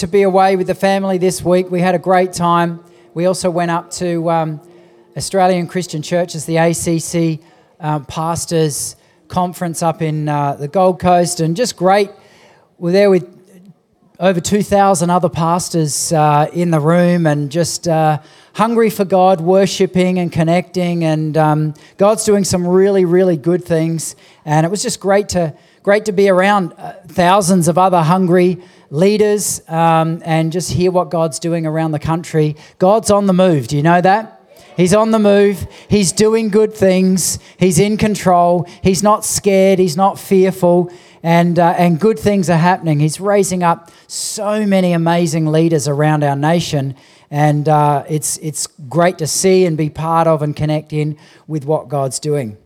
to be away with the family this week. We had a great time. We also went up to um, Australian Christian Churches, the ACC um, Pastors Conference up in uh, the Gold Coast, and just great. We're there with over 2,000 other pastors uh, in the room and just uh, hungry for God, worshiping and connecting. And um, God's doing some really, really good things. And it was just great to great to be around uh, thousands of other hungry leaders um, and just hear what God's doing around the country. God's on the move. Do you know that? He's on the move. He's doing good things. He's in control. He's not scared. He's not fearful. And, uh, and good things are happening. He's raising up so many amazing leaders around our nation. And uh, it's, it's great to see and be part of and connect in with what God's doing.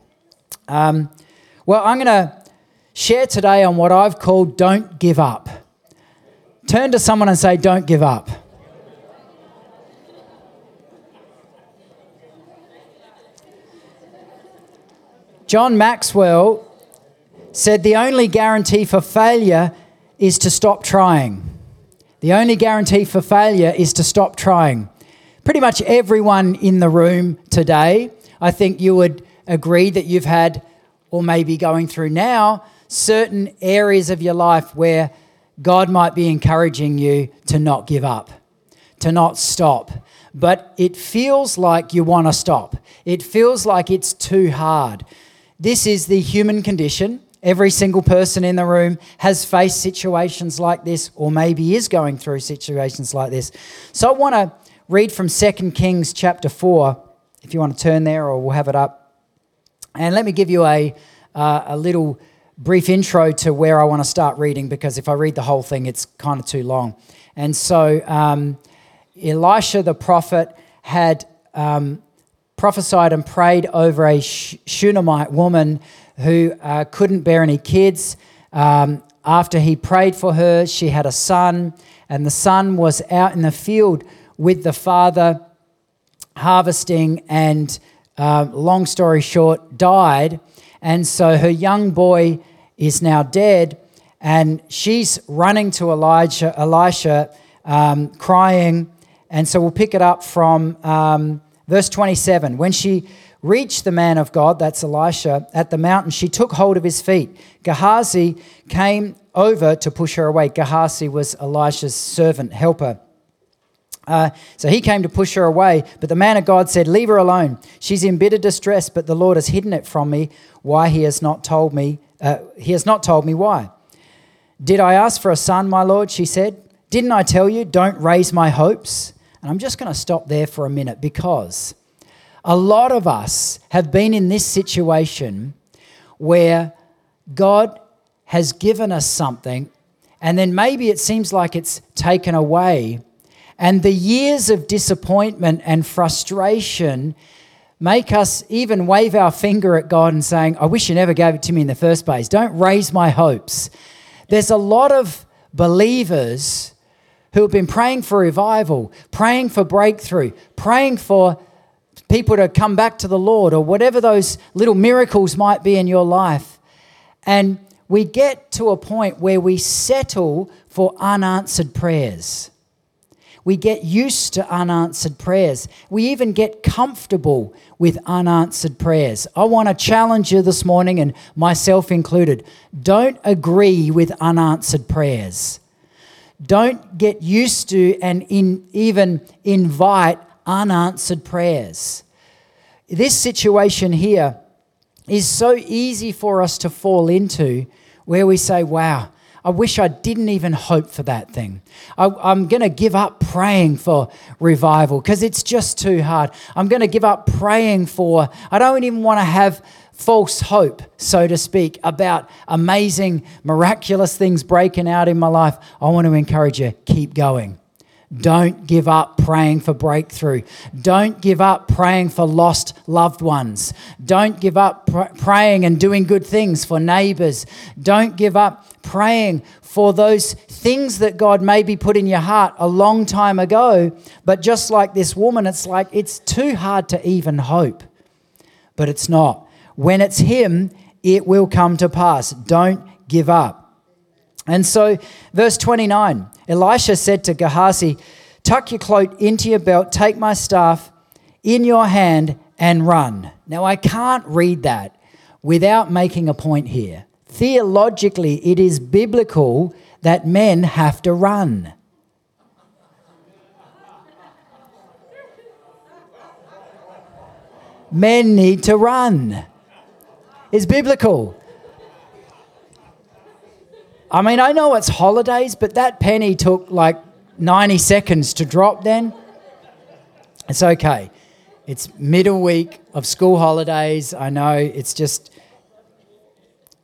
Um, well, I'm going to share today on what I've called Don't Give Up. Turn to someone and say, Don't give up. John Maxwell said the only guarantee for failure is to stop trying. The only guarantee for failure is to stop trying. Pretty much everyone in the room today, I think you would agree that you've had, or maybe going through now, certain areas of your life where God might be encouraging you to not give up, to not stop. But it feels like you want to stop. It feels like it's too hard. This is the human condition. Every single person in the room has faced situations like this, or maybe is going through situations like this. So I want to read from 2 Kings chapter 4, if you want to turn there, or we'll have it up. And let me give you a, uh, a little brief intro to where I want to start reading because if I read the whole thing, it's kind of too long. And so um, Elisha the prophet had um, prophesied and prayed over a Shunammite woman who uh, couldn't bear any kids. Um, after he prayed for her, she had a son, and the son was out in the field with the father harvesting, and uh, long story short, died. And so her young boy is now dead, and she's running to Elijah, Elisha, um, crying. And so we'll pick it up from um, verse 27. When she reached the man of God, that's Elisha, at the mountain, she took hold of his feet. Gehazi came over to push her away. Gehazi was Elisha's servant, helper. Uh, so he came to push her away, but the man of God said, Leave her alone. She's in bitter distress, but the Lord has hidden it from me. Why he has not told me, uh, he has not told me why. Did I ask for a son, my Lord? She said. Didn't I tell you, don't raise my hopes? And I'm just going to stop there for a minute because a lot of us have been in this situation where God has given us something, and then maybe it seems like it's taken away and the years of disappointment and frustration make us even wave our finger at God and saying, I wish you never gave it to me in the first place. Don't raise my hopes. There's a lot of believers who have been praying for revival, praying for breakthrough, praying for people to come back to the Lord or whatever those little miracles might be in your life. And we get to a point where we settle for unanswered prayers. We get used to unanswered prayers. We even get comfortable with unanswered prayers. I want to challenge you this morning, and myself included don't agree with unanswered prayers. Don't get used to and in, even invite unanswered prayers. This situation here is so easy for us to fall into where we say, wow, I wish I didn't even hope for that thing. I, am going to give up praying for revival because it's just too hard. I'm going to give up praying for, I don't even want to have false hope, so to speak, about amazing, miraculous things breaking out in my life. I want to encourage you keep going. Don't give up praying for breakthrough. Don't give up praying for lost loved ones. Don't give up pr- praying and doing good things for neighbors. Don't give up praying for those things that God maybe put in your heart a long time ago. But just like this woman, it's like it's too hard to even hope. But it's not. When it's Him, it will come to pass. Don't give up. And so, verse 29 Elisha said to Gehazi, Tuck your cloak into your belt, take my staff in your hand, and run. Now, I can't read that without making a point here. Theologically, it is biblical that men have to run. Men need to run. It's biblical. I mean, I know it's holidays, but that penny took like 90 seconds to drop then. It's okay. It's middle week of school holidays. I know it's just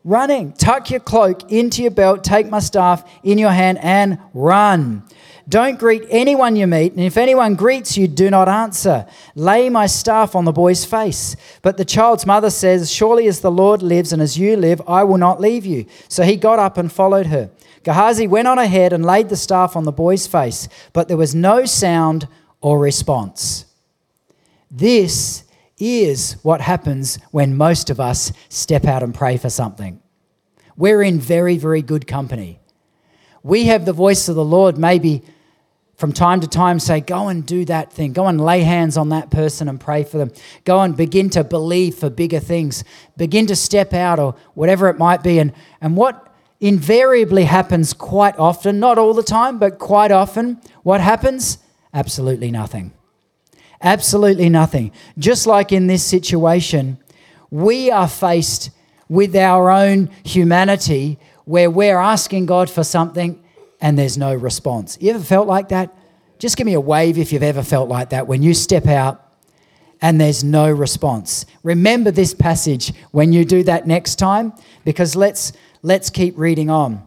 running. Tuck your cloak into your belt, take my staff in your hand, and run. Don't greet anyone you meet, and if anyone greets you, do not answer. Lay my staff on the boy's face. But the child's mother says, Surely as the Lord lives and as you live, I will not leave you. So he got up and followed her. Gehazi went on ahead and laid the staff on the boy's face, but there was no sound or response. This is what happens when most of us step out and pray for something. We're in very, very good company. We have the voice of the Lord maybe from time to time say, Go and do that thing. Go and lay hands on that person and pray for them. Go and begin to believe for bigger things. Begin to step out or whatever it might be. And, and what invariably happens quite often, not all the time, but quite often, what happens? Absolutely nothing. Absolutely nothing. Just like in this situation, we are faced with our own humanity where we're asking God for something and there's no response. You ever felt like that? Just give me a wave if you've ever felt like that when you step out and there's no response. Remember this passage when you do that next time because let's let's keep reading on.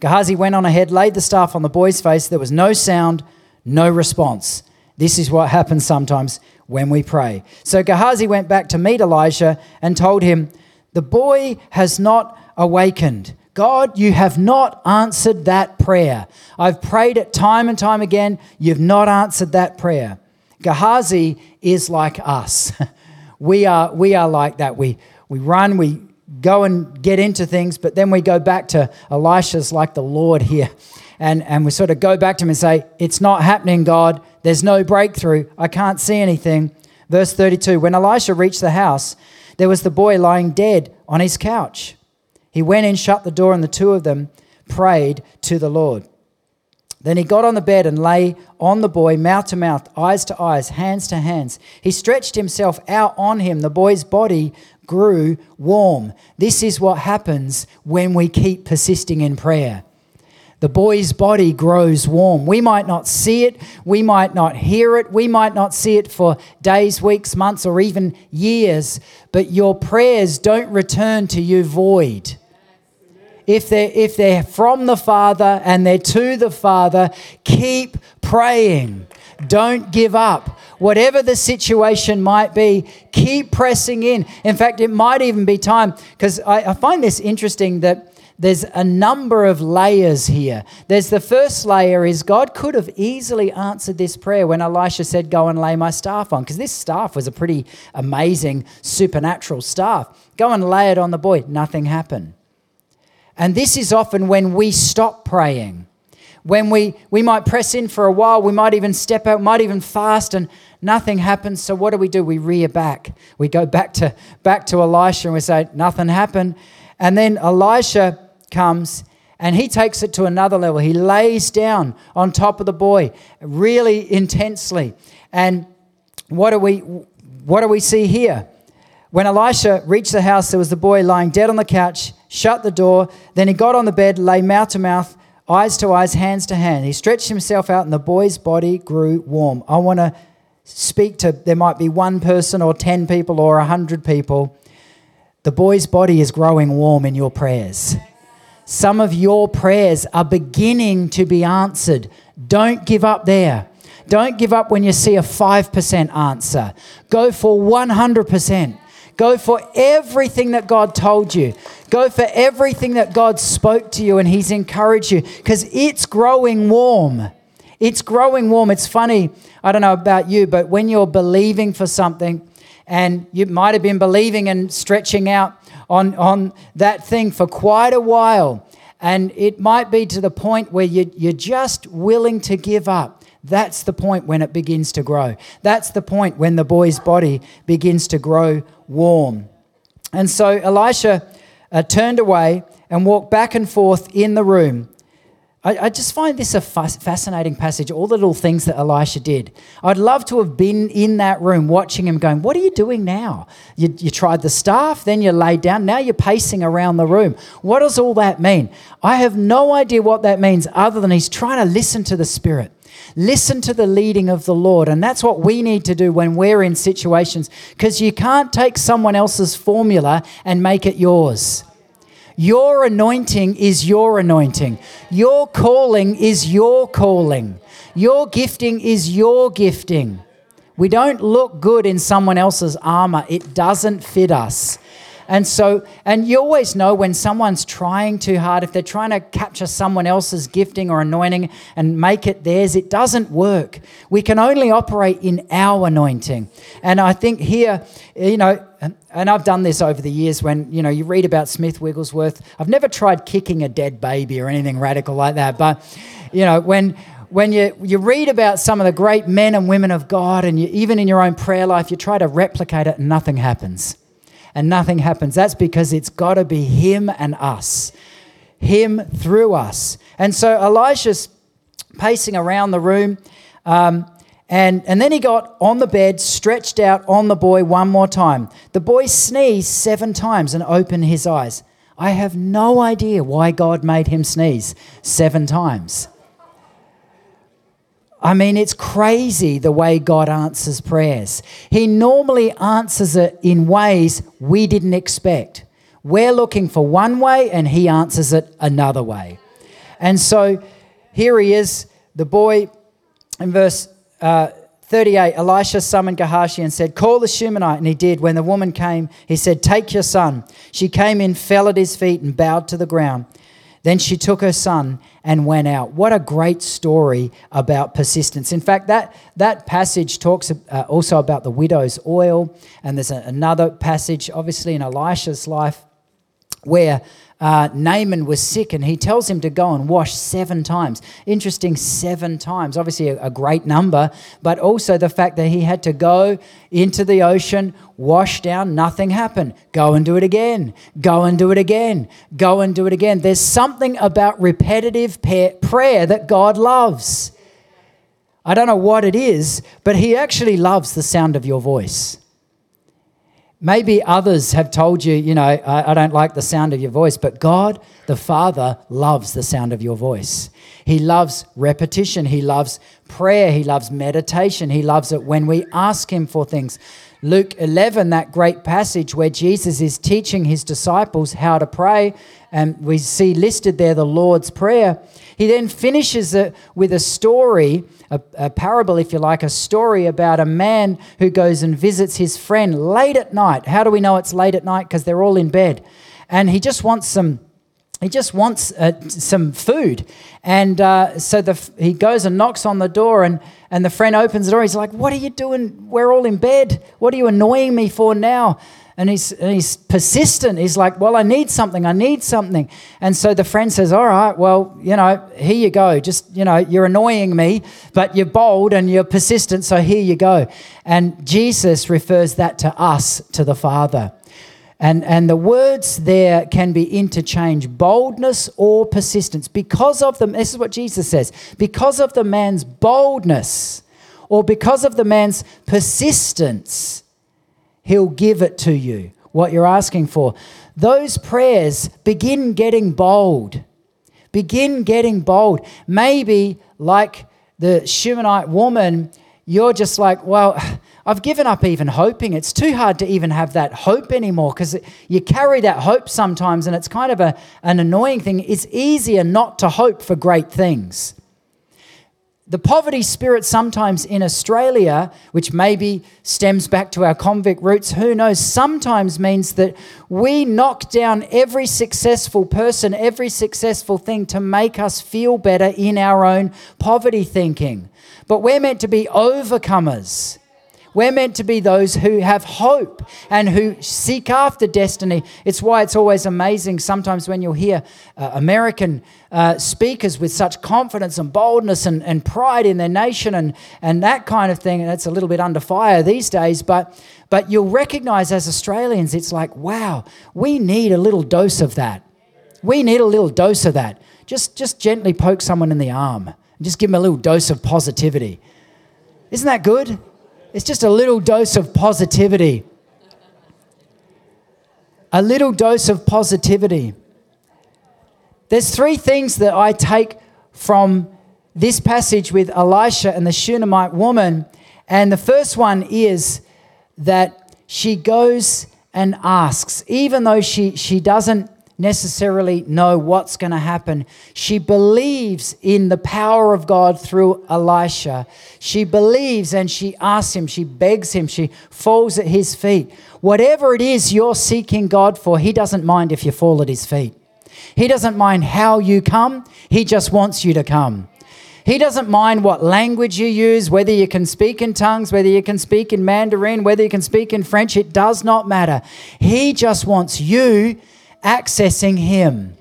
Gehazi went on ahead, laid the staff on the boy's face. There was no sound, no response. This is what happens sometimes when we pray. So Gehazi went back to meet Elijah and told him, The boy has not awakened. God, you have not answered that prayer. I've prayed it time and time again. You've not answered that prayer. Gehazi is like us. we are, we are like that. We, we run, we go and get into things, but then we go back to Elisha's like the Lord here. And, and we sort of go back to him and say, It's not happening, God. There's no breakthrough. I can't see anything. Verse 32 When Elisha reached the house, there was the boy lying dead on his couch. He went in, shut the door, and the two of them prayed to the Lord. Then he got on the bed and lay on the boy, mouth to mouth, eyes to eyes, hands to hands. He stretched himself out on him. The boy's body grew warm. This is what happens when we keep persisting in prayer the boy's body grows warm. We might not see it, we might not hear it, we might not see it for days, weeks, months, or even years, but your prayers don't return to you void. If they're, if they're from the Father and they're to the Father, keep praying. Don't give up. Whatever the situation might be, keep pressing in. In fact, it might even be time, because I, I find this interesting that there's a number of layers here. There's the first layer is God could have easily answered this prayer when Elisha said, Go and lay my staff on, because this staff was a pretty amazing supernatural staff. Go and lay it on the boy. Nothing happened. And this is often when we stop praying. When we, we might press in for a while, we might even step out, might even fast, and nothing happens. So what do we do? We rear back. We go back to back to Elisha and we say, Nothing happened. And then Elisha comes and he takes it to another level. He lays down on top of the boy really intensely. And what do we what do we see here? When Elisha reached the house, there was the boy lying dead on the couch, shut the door. Then he got on the bed, lay mouth to mouth, eyes to eyes, hands to hand. He stretched himself out, and the boy's body grew warm. I want to speak to, there might be one person or 10 people or 100 people. The boy's body is growing warm in your prayers. Some of your prayers are beginning to be answered. Don't give up there. Don't give up when you see a 5% answer. Go for 100%. Go for everything that God told you. Go for everything that God spoke to you and He's encouraged you because it's growing warm. It's growing warm. It's funny, I don't know about you, but when you're believing for something and you might have been believing and stretching out on, on that thing for quite a while, and it might be to the point where you, you're just willing to give up. That's the point when it begins to grow. That's the point when the boy's body begins to grow warm. And so Elisha uh, turned away and walked back and forth in the room. I, I just find this a fascinating passage, all the little things that Elisha did. I'd love to have been in that room watching him going, What are you doing now? You, you tried the staff, then you laid down, now you're pacing around the room. What does all that mean? I have no idea what that means other than he's trying to listen to the Spirit. Listen to the leading of the Lord. And that's what we need to do when we're in situations because you can't take someone else's formula and make it yours. Your anointing is your anointing. Your calling is your calling. Your gifting is your gifting. We don't look good in someone else's armor, it doesn't fit us. And so, and you always know when someone's trying too hard, if they're trying to capture someone else's gifting or anointing and make it theirs, it doesn't work. We can only operate in our anointing. And I think here, you know, and I've done this over the years when, you know, you read about Smith Wigglesworth. I've never tried kicking a dead baby or anything radical like that, but, you know, when, when you, you read about some of the great men and women of God, and you, even in your own prayer life, you try to replicate it and nothing happens and nothing happens. That's because it's got to be Him and us, Him through us. And so Elisha's pacing around the room. Um, and, and then he got on the bed, stretched out on the boy one more time. The boy sneezed seven times and opened his eyes. I have no idea why God made him sneeze seven times. I mean, it's crazy the way God answers prayers. He normally answers it in ways we didn't expect. We're looking for one way, and He answers it another way. And so here he is, the boy in verse uh, 38 Elisha summoned Gehazi and said, Call the Shunammite. And he did. When the woman came, he said, Take your son. She came in, fell at his feet, and bowed to the ground. Then she took her son and went out. What a great story about persistence. In fact, that, that passage talks uh, also about the widow's oil, and there's a, another passage, obviously, in Elisha's life where uh, Naaman was sick and he tells him to go and wash seven times. Interesting, seven times. Obviously, a, a, great number, but also the fact that he had to go into the ocean, wash down, nothing happened. Go and do it again. Go and do it again. Go and do it again. There's something about repetitive prayer that God loves. I don't know what it is, but he actually loves the sound of your voice. Maybe others have told you, you know, I, I, don't like the sound of your voice, but God, the Father, loves the sound of your voice. He loves repetition. He loves prayer. He loves meditation. He loves it when we ask Him for things. Luke 11, that great passage where Jesus is teaching his disciples how to pray, and we see listed there the Lord's Prayer. He then finishes it with a story a, a parable, if you like, a story about a man who goes and visits his friend late at night. How do we know it's late at night? Because they're all in bed. And he just wants some he just wants uh, some food. And uh, so the, he goes and knocks on the door, and, and the friend opens the door. He's like, What are you doing? We're all in bed. What are you annoying me for now? And he's, and he's persistent. He's like, Well, I need something. I need something. And so the friend says, All right, well, you know, here you go. Just, you know, you're annoying me, but you're bold and you're persistent. So here you go. And Jesus refers that to us, to the Father. And, and the words there can be interchanged boldness or persistence. Because of them, this is what Jesus says because of the man's boldness or because of the man's persistence, He'll give it to you, what you're asking for. Those prayers begin getting bold. Begin getting bold. Maybe, like the Shumanite woman, you're just like, well, I've given up even hoping. It's too hard to even have that hope anymore because you carry that hope sometimes and it's kind of a, an annoying thing. It's easier not to hope for great things. The poverty spirit sometimes in Australia, which maybe stems back to our convict roots, who knows, sometimes means that we knock down every successful person, every successful thing to make us feel better in our own poverty thinking. But we're meant to be overcomers. We're meant to be those who have hope and who seek after destiny. It's why it's always amazing sometimes when you'll hear uh, American uh, speakers with such confidence and boldness and, and pride in their nation and, and that kind of thing. And it's a little bit under fire these days, but, but you'll recognize as Australians, it's like, wow, we need a little dose of that. We need a little dose of that. Just, just gently poke someone in the arm and just give them a little dose of positivity. Isn't that good? It's just a little dose of positivity. A little dose of positivity. There's three things that I take from this passage with Elisha and the Shunammite woman. And the first one is that she goes and asks, even though she, she doesn't necessarily know what's going to happen. She believes in the power of God through Elisha. She believes and she asks him, she begs him, she falls at his feet. Whatever it is you're seeking God for, he doesn't mind if you fall at his feet. He doesn't mind how you come, he just wants you to come. He doesn't mind what language you use, whether you can speak in tongues, whether you can speak in Mandarin, whether you can speak in French, it does not matter. He just wants you accessing Him.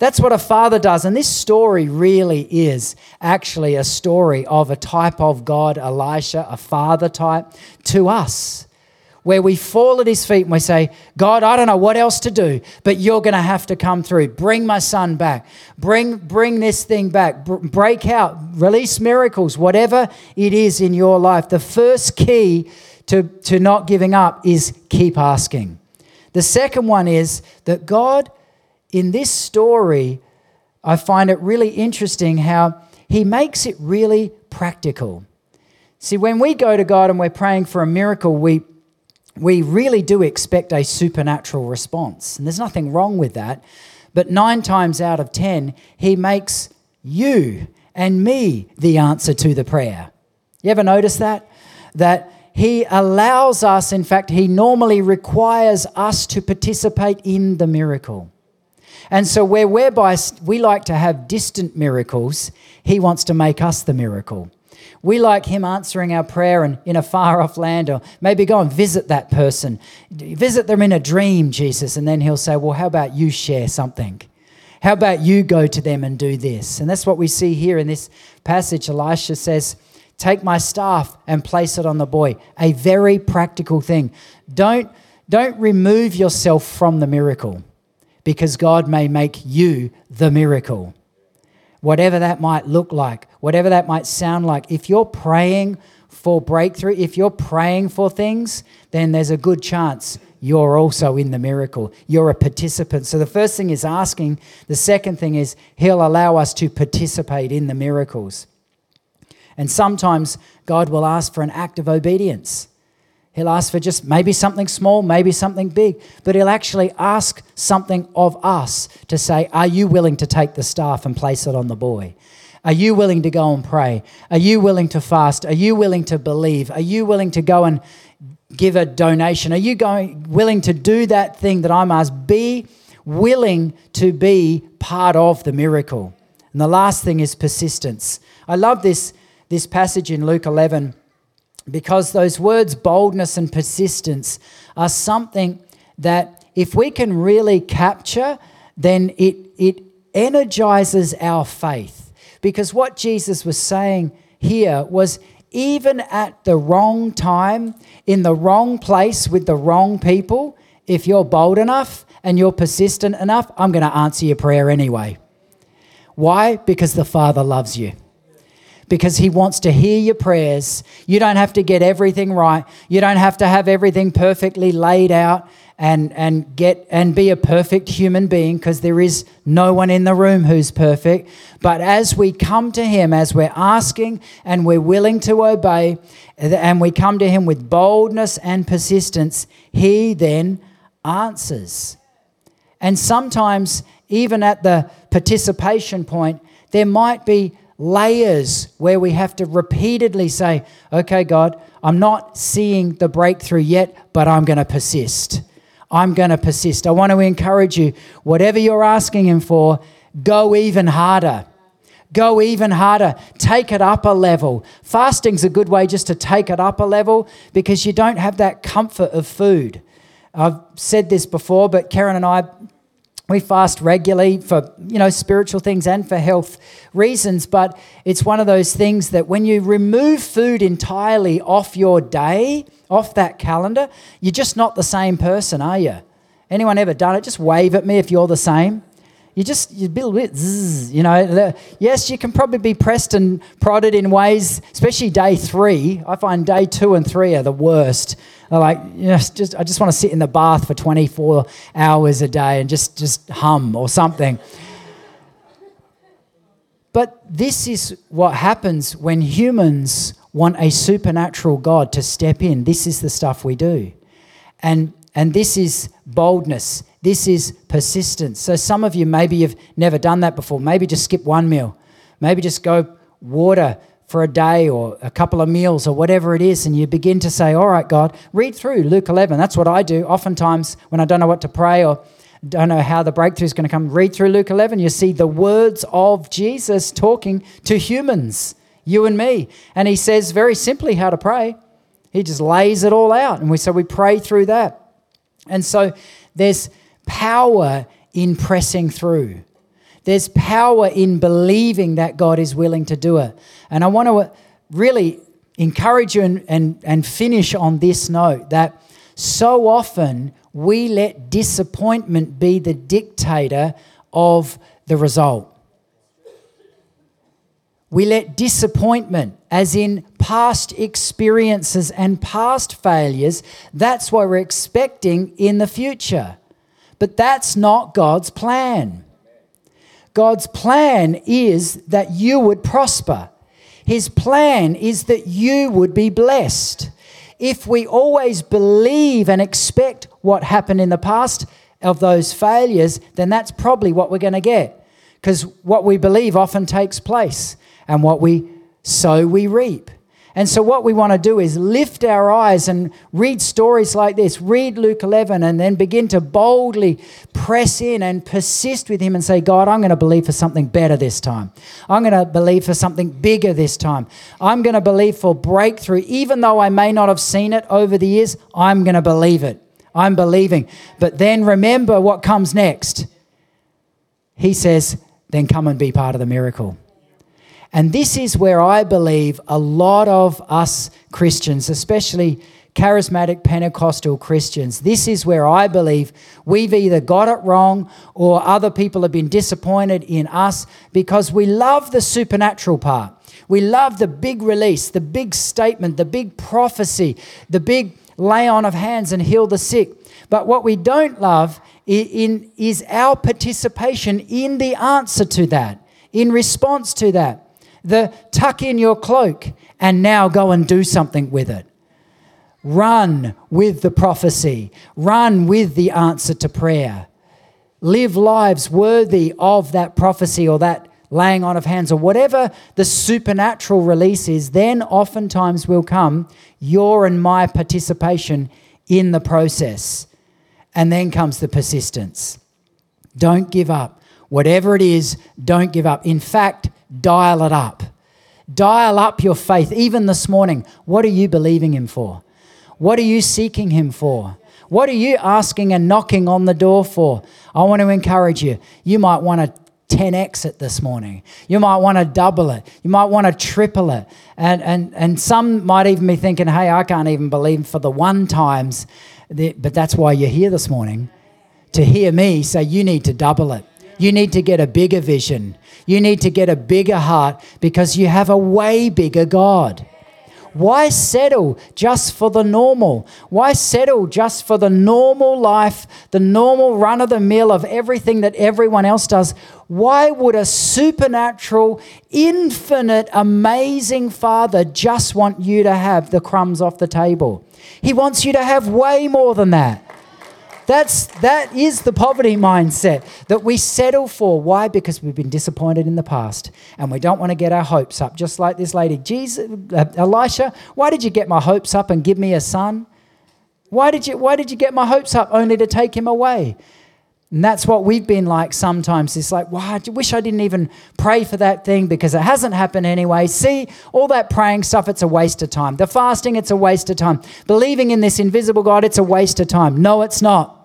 That's what a father does. And this story really is actually a story of a type of God, Elisha, a father type, to us, where we fall at his feet and we say, God, I don't know what else to do, but you're going to have to come through. Bring my son back. Bring, bring this thing back. break out. Release miracles, whatever it is in your life. The first key to, to not giving up is keep asking. The second one is that God, in this story, I find it really interesting how he makes it really practical. See, when we go to God and we're praying for a miracle, we, we really do expect a supernatural response. And there's nothing wrong with that. But nine times out of ten, he makes you and me the answer to the prayer. You ever notice that? That he allows us, in fact, He normally requires us to participate in the miracle. And so, where whereby we like to have distant miracles, He wants to make us the miracle. We like Him answering our prayer and in a far off land, or maybe go and visit that person. Visit them in a dream, Jesus. And then He'll say, Well, how about you share something? How about you go to them and do this? And that's what we see here in this passage. Elisha says, Take my staff and place it on the boy. A very practical thing. Don't, don't remove yourself from the miracle because God may make you the miracle. Whatever that might look like, whatever that might sound like, if you're praying for breakthrough, if you're praying for things, then there's a good chance you're also in the miracle. You're a participant. So the first thing is asking. The second thing is He'll allow us to participate in the miracles. And sometimes God will ask for an act of obedience. He'll ask for just maybe something small, maybe something big, but He'll actually ask something of us to say, Are you willing to take the staff and place it on the boy? Are you willing to go and pray? Are you willing to fast? Are you willing to believe? Are you willing to go and give a donation? Are you going willing to do that thing that I'm asked? Be willing to be part of the miracle. And the last thing is persistence. I love this this passage in Luke 11 because those words, boldness and persistence, are something that if we can really capture, then it, it energizes our faith. Because what Jesus was saying here was even at the wrong time, in the wrong place with the wrong people, if you're bold enough and you're persistent enough, I'm going to answer your prayer anyway. Why? Because the Father loves you because He wants to hear your prayers. You don't have to get everything right. You don't have to have everything perfectly laid out and, and get and be a perfect human being because there is no one in the room who's perfect. But as we come to Him, as we're asking and we're willing to obey, and we come to Him with boldness and persistence, He then answers. And sometimes, even at the participation point, there might be layers where we have to repeatedly say, okay, God, I'm not seeing the breakthrough yet, but I'm going to persist. I'm going to persist. I want to encourage you, whatever you're asking Him for, go even harder. Go even harder. Take it up a level. Fasting's a good way just to take it up a level because you don't have that comfort of food. I've said this before, but Karen and I we fast regularly for you know spiritual things and for health reasons but it's one of those things that when you remove food entirely off your day off that calendar you're just not the same person are you? Anyone ever done it? Just wave at me if you're the same. You just you build it you know. Yes you can probably be pressed and prodded in ways especially day three. I find day two and three are the worst like, yes, just I just want to sit in the bath for 24 hours a day and just just hum or something. But this is what happens when humans want a supernatural God to step in. This is the stuff we do. And and this is boldness. This is persistence. So some of you maybe you've never done that before. Maybe just skip one meal. Maybe just go water for a day or a couple of meals or whatever it is, and you begin to say, All right, God, read through Luke 11. That's what I do. Oftentimes, when I don't know what to pray or don't know how the breakthrough is going to come, read through Luke 11. You see the words of Jesus talking to humans, you and me. And he says very simply how to pray. He just lays it all out. And we, so we pray through that. And so there's power in pressing through. There's power in believing that God is willing to do it. And I want to really encourage you and, and, and finish on this note that so often we let disappointment be the dictator of the result. We let disappointment, as in past experiences and past failures, that's what we're expecting in the future. But that's not God's plan. God's plan is that you would prosper. His plan is that you would be blessed. If we always believe and expect what happened in the past of those failures, then that's probably what we're going to get. Because what we believe often takes place, and what we sow, we reap. And so, what we want to do is lift our eyes and read stories like this, read Luke 11, and then begin to boldly press in and persist with Him and say, God, I'm going to believe for something better this time. I'm going to believe for something bigger this time. I'm going to believe for breakthrough. Even though I may not have seen it over the years, I'm going to believe it. I'm believing. But then remember what comes next. He says, then come and be part of the miracle. And this is where I believe a lot of us Christians, especially charismatic Pentecostal Christians, this is where I believe we've either got it wrong or other people have been disappointed in us because we love the supernatural part. We love the big release, the big statement, the big prophecy, the big lay on of hands and heal the sick. But what we don't love is our participation in the answer to that, in response to that the tuck in your cloak and now go and do something with it. Run with the prophecy, run with the answer to prayer. Live lives worthy of that prophecy or that laying on of hands or whatever the supernatural release is, then oftentimes will come your and my participation in the process. And then comes the persistence. Don't give up. Whatever it is, don't give up. In fact, dial it up. Dial up your faith. Even this morning, what are you believing Him for? What are you seeking Him for? What are you asking and knocking on the door for? I want to encourage you. You might want to 10x it this morning. You might want to double it. You might want to triple it. And, and, and some might even be thinking, hey, I can't even believe for the one times. But that's why you're here this morning to hear me say, you need to double it. You need to get a bigger vision. You need to get a bigger heart because you have a way bigger God. Why settle just for the normal? Why settle just for the normal life, the normal run of the mill of everything that everyone else does? Why would a supernatural, infinite, amazing Father just want you to have the crumbs off the table? He wants you to have way more than that. That's that is the poverty mindset that we settle for. Why? Because we've been disappointed in the past and we don't want to get our hopes up. Just like this lady, Jesus, uh, Elisha, why did you get my hopes up and give me a son? Why did you why did you get my hopes up only to take him away? And that's what we've been like sometimes. It's like, wow, I wish I didn't even pray for that thing because it hasn't happened anyway. See, all that praying stuff, it's a waste of time. The fasting, it's a waste of time. Believing in this invisible God, it's a waste of time. No, it's not.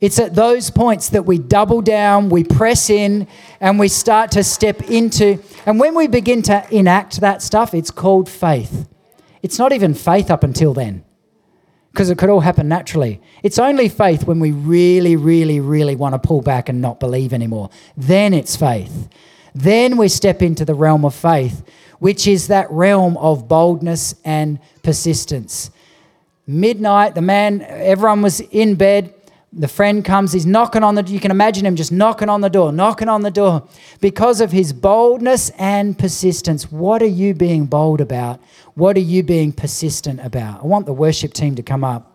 It's at those points that we double down, we press in, and we start to step into. And when we begin to enact that stuff, it's called faith. It's not even faith up until then because it could all happen naturally. It's only faith when we really, really, really want to pull back and not believe anymore. Then it's faith. Then we step into the realm of faith, which is that realm of boldness and persistence. Midnight, the man, everyone was in bed. The friend comes, he's knocking on the you can imagine him just knocking on the door, knocking on the door because of his boldness and persistence. What are you being bold about? What are you being persistent about? I want the worship team to come up.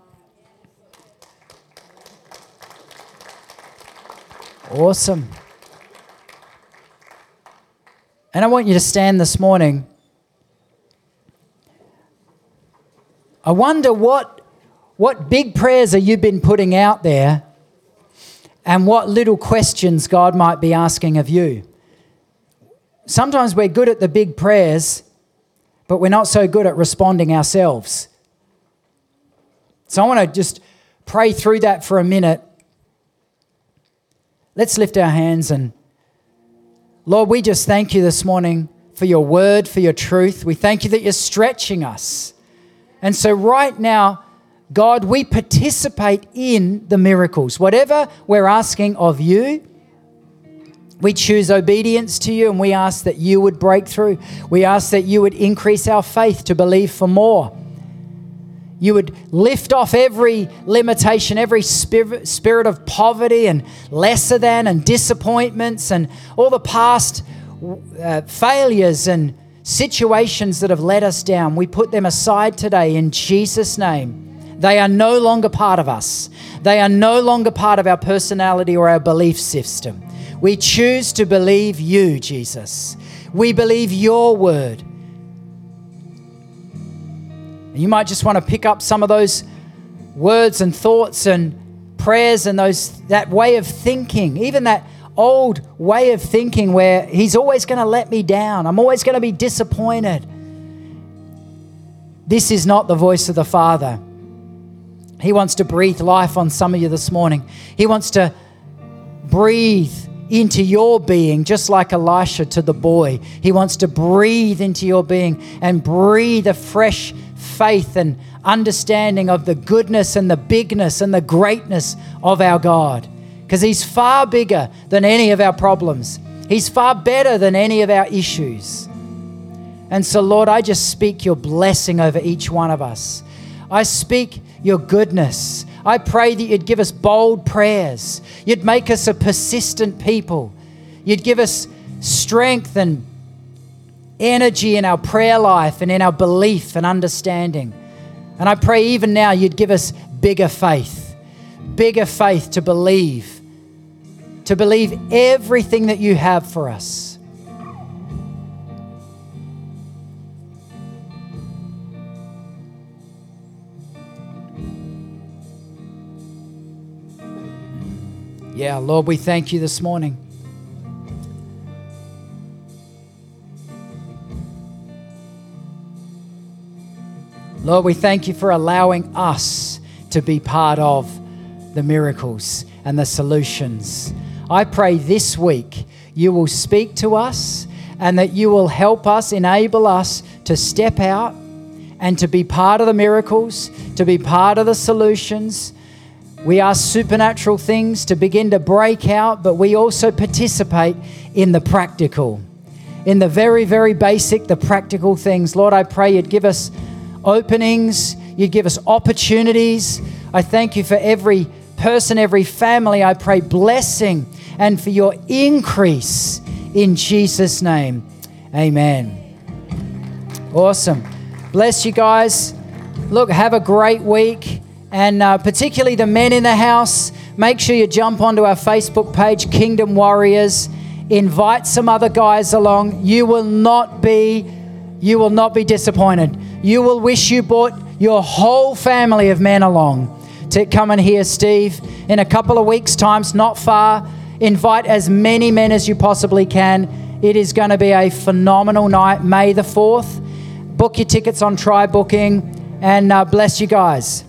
Awesome. And I want you to stand this morning. I wonder what what big prayers have you been putting out there and what little questions God might be asking of you? Sometimes we're good at the big prayers, but we're not so good at responding ourselves. So I want to just pray through that for a minute. Let's lift our hands and Lord, we just thank you this morning for your word, for your truth. We thank you that you're stretching us. And so, right now, God, we participate in the miracles. Whatever we're asking of you, we choose obedience to you and we ask that you would break through. We ask that you would increase our faith to believe for more. You would lift off every limitation, every spirit, spirit of poverty and lesser than and disappointments and all the past uh, failures and situations that have let us down. We put them aside today in Jesus' name. They are no longer part of us. They are no longer part of our personality or our belief system. We choose to believe you, Jesus. We believe your word. And You might just want to pick up some of those words and thoughts and prayers and those that way of thinking, even that old way of thinking where he's always going to let me down. I'm always going to be disappointed. This is not the voice of the Father. He wants to breathe life on some of you this morning. He wants to breathe into your being, just like Elisha to the boy. He wants to breathe into your being and breathe a fresh faith and understanding of the goodness and the bigness and the greatness of our God. Because He's far bigger than any of our problems, He's far better than any of our issues. And so, Lord, I just speak your blessing over each one of us. I speak your goodness. I pray that you'd give us bold prayers. You'd make us a persistent people. You'd give us strength and energy in our prayer life and in our belief and understanding. And I pray even now you'd give us bigger faith, bigger faith to believe, to believe everything that you have for us. Yeah, Lord, we thank you this morning. Lord, we thank you for allowing us to be part of the miracles and the solutions. I pray this week you will speak to us and that you will help us, enable us to step out and to be part of the miracles, to be part of the solutions, we ask supernatural things to begin to break out, but we also participate in the practical, in the very, very basic, the practical things. Lord, I pray you'd give us openings, you'd give us opportunities. I thank you for every person, every family. I pray blessing and for your increase in Jesus' name. Amen. Awesome. Bless you guys. Look, have a great week And uh, particularly the men in the house, make sure you jump onto our Facebook page, Kingdom Warriors. Invite some other guys along. You will not be, you will not be disappointed. You will wish you brought your whole family of men along to come and hear Steve in a couple of weeks' times, not far. Invite as many men as you possibly can. It is going to be a phenomenal night, May the 4th. Book your tickets on TryBooking and uh, bless you guys.